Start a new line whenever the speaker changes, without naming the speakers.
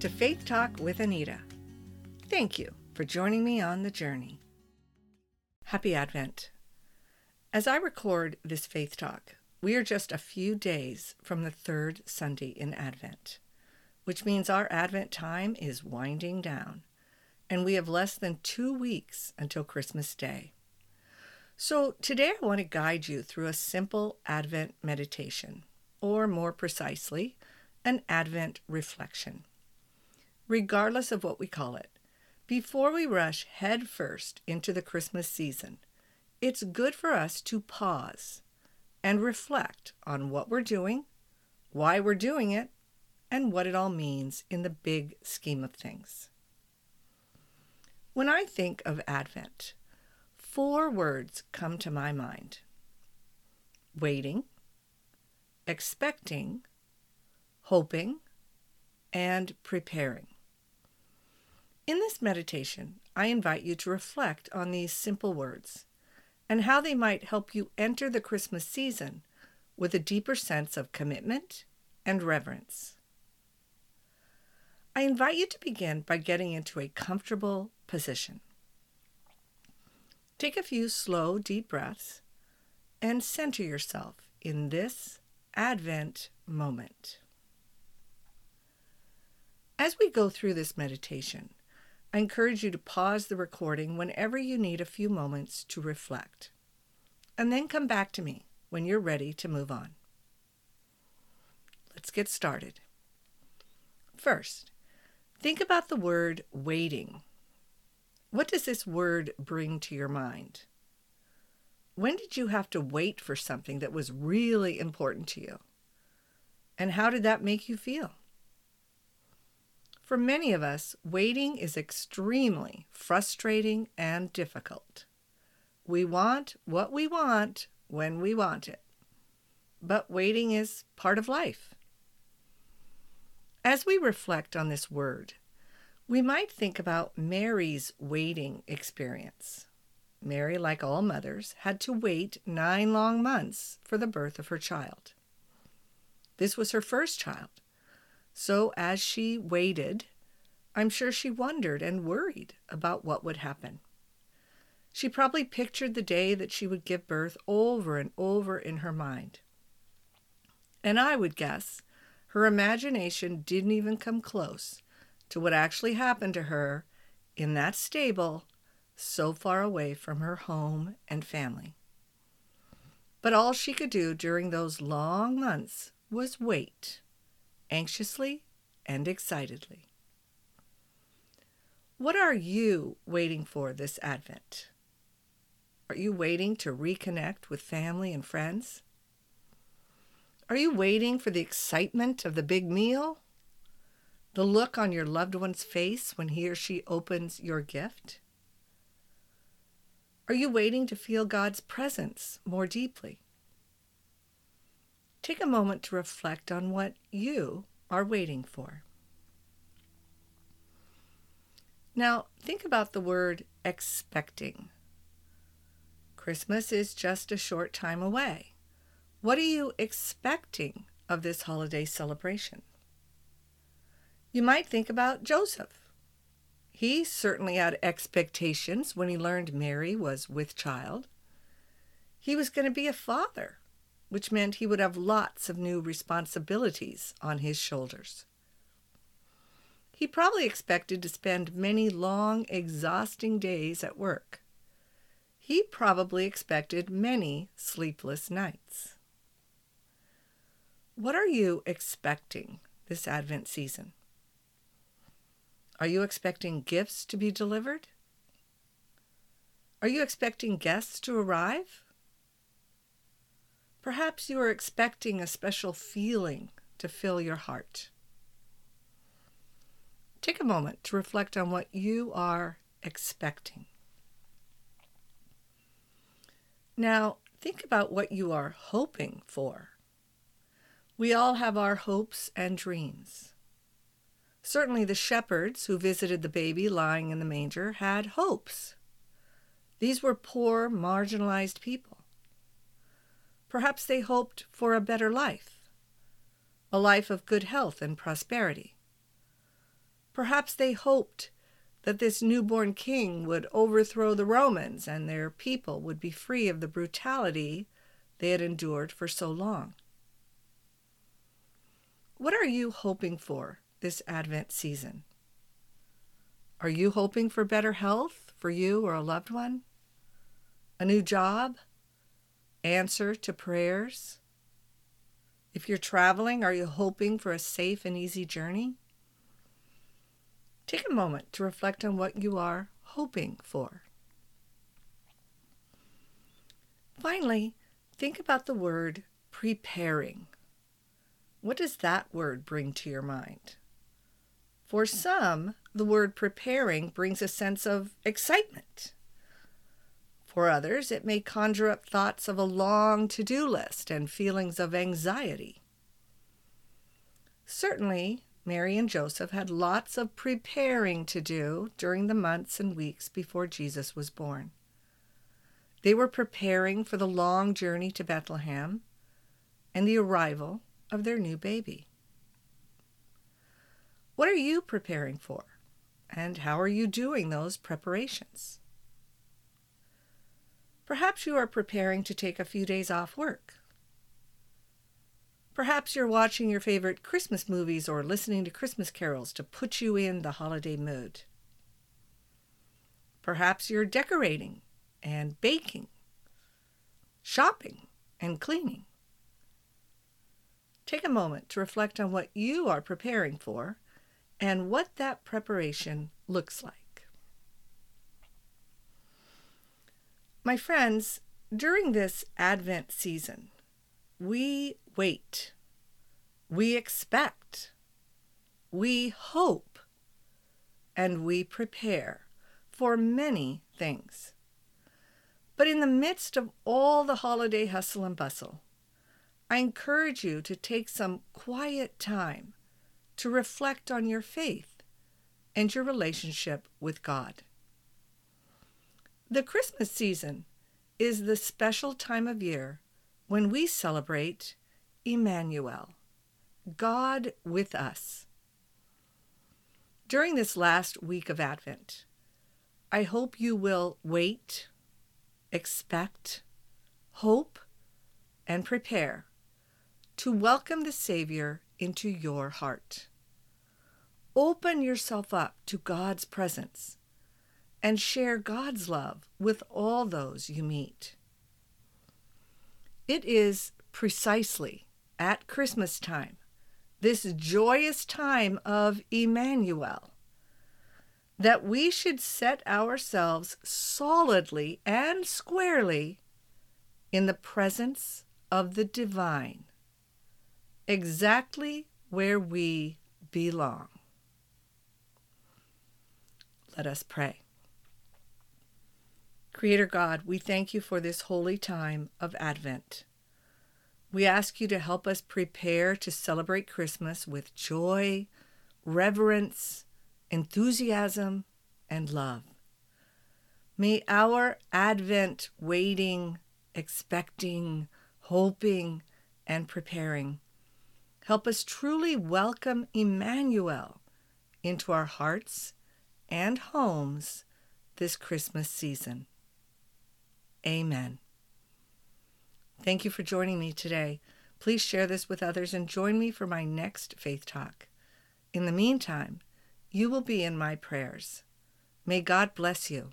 to Faith Talk with Anita. Thank you for joining me on the journey. Happy Advent. As I record this Faith Talk, we are just a few days from the third Sunday in Advent, which means our Advent time is winding down, and we have less than two weeks until Christmas Day. So today I want to guide you through a simple Advent meditation, or more precisely, an Advent reflection. Regardless of what we call it, before we rush headfirst into the Christmas season, it's good for us to pause and reflect on what we're doing, why we're doing it, and what it all means in the big scheme of things. When I think of Advent, four words come to my mind waiting, expecting, hoping, and preparing. In this meditation, I invite you to reflect on these simple words and how they might help you enter the Christmas season with a deeper sense of commitment and reverence. I invite you to begin by getting into a comfortable position. Take a few slow, deep breaths and center yourself in this Advent moment. As we go through this meditation, I encourage you to pause the recording whenever you need a few moments to reflect, and then come back to me when you're ready to move on. Let's get started. First, think about the word waiting what does this word bring to your mind? When did you have to wait for something that was really important to you? And how did that make you feel? For many of us, waiting is extremely frustrating and difficult. We want what we want when we want it. But waiting is part of life. As we reflect on this word, we might think about Mary's waiting experience. Mary, like all mothers, had to wait nine long months for the birth of her child. This was her first child. So as she waited, I'm sure she wondered and worried about what would happen. She probably pictured the day that she would give birth over and over in her mind. And I would guess her imagination didn't even come close to what actually happened to her in that stable so far away from her home and family. But all she could do during those long months was wait, anxiously and excitedly. What are you waiting for this Advent? Are you waiting to reconnect with family and friends? Are you waiting for the excitement of the big meal? the look on your loved one's face when he or she opens your gift? Are you waiting to feel God's presence more deeply? Take a moment to reflect on what you are waiting for. Now, think about the word expecting. Christmas is just a short time away. What are you expecting of this holiday celebration? You might think about Joseph. He certainly had expectations when he learned Mary was with child. He was going to be a father, which meant he would have lots of new responsibilities on his shoulders. He probably expected to spend many long, exhausting days at work. He probably expected many sleepless nights. What are you expecting this Advent season? Are you expecting gifts to be delivered? Are you expecting guests to arrive? Perhaps you are expecting a special feeling to fill your heart. Take a moment to reflect on what you are expecting. Now, think about what you are hoping for. We all have our hopes and dreams. Certainly, the shepherds who visited the baby lying in the manger had hopes. These were poor, marginalized people. Perhaps they hoped for a better life, a life of good health and prosperity. Perhaps they hoped that this newborn king would overthrow the Romans and their people would be free of the brutality they had endured for so long. What are you hoping for this Advent season? Are you hoping for better health for you or a loved one? A new job? Answer to prayers? If you're traveling, are you hoping for a safe and easy journey? Take a moment to reflect on what you are hoping for. Finally, think about the word preparing. What does that word bring to your mind? For some, the word preparing brings a sense of excitement. For others, it may conjure up thoughts of a long to do list and feelings of anxiety. Certainly, Mary and Joseph had lots of preparing to do during the months and weeks before Jesus was born. They were preparing for the long journey to Bethlehem and the arrival of their new baby. What are you preparing for? And how are you doing those preparations? Perhaps you are preparing to take a few days off work Perhaps you're watching your favorite Christmas movies or listening to Christmas carols to put you in the holiday mood. Perhaps you're decorating and baking, shopping and cleaning. Take a moment to reflect on what you are preparing for and what that preparation looks like. My friends, during this Advent season, we wait, we expect, we hope, and we prepare for many things. But in the midst of all the holiday hustle and bustle, I encourage you to take some quiet time to reflect on your faith and your relationship with God. The Christmas season is the special time of year when we celebrate Emmanuel, God with us. During this last week of Advent, I hope you will wait, expect, hope, and prepare to welcome the Savior into your heart. Open yourself up to God's presence and share God's love with all those you meet. It is precisely at Christmas time, this joyous time of Emmanuel, that we should set ourselves solidly and squarely in the presence of the divine, exactly where we belong. Let us pray. Creator God, we thank you for this holy time of Advent. We ask you to help us prepare to celebrate Christmas with joy, reverence, enthusiasm, and love. May our Advent waiting, expecting, hoping, and preparing help us truly welcome Emmanuel into our hearts and homes this Christmas season. Amen. Thank you for joining me today. Please share this with others and join me for my next Faith Talk. In the meantime, you will be in my prayers. May God bless you.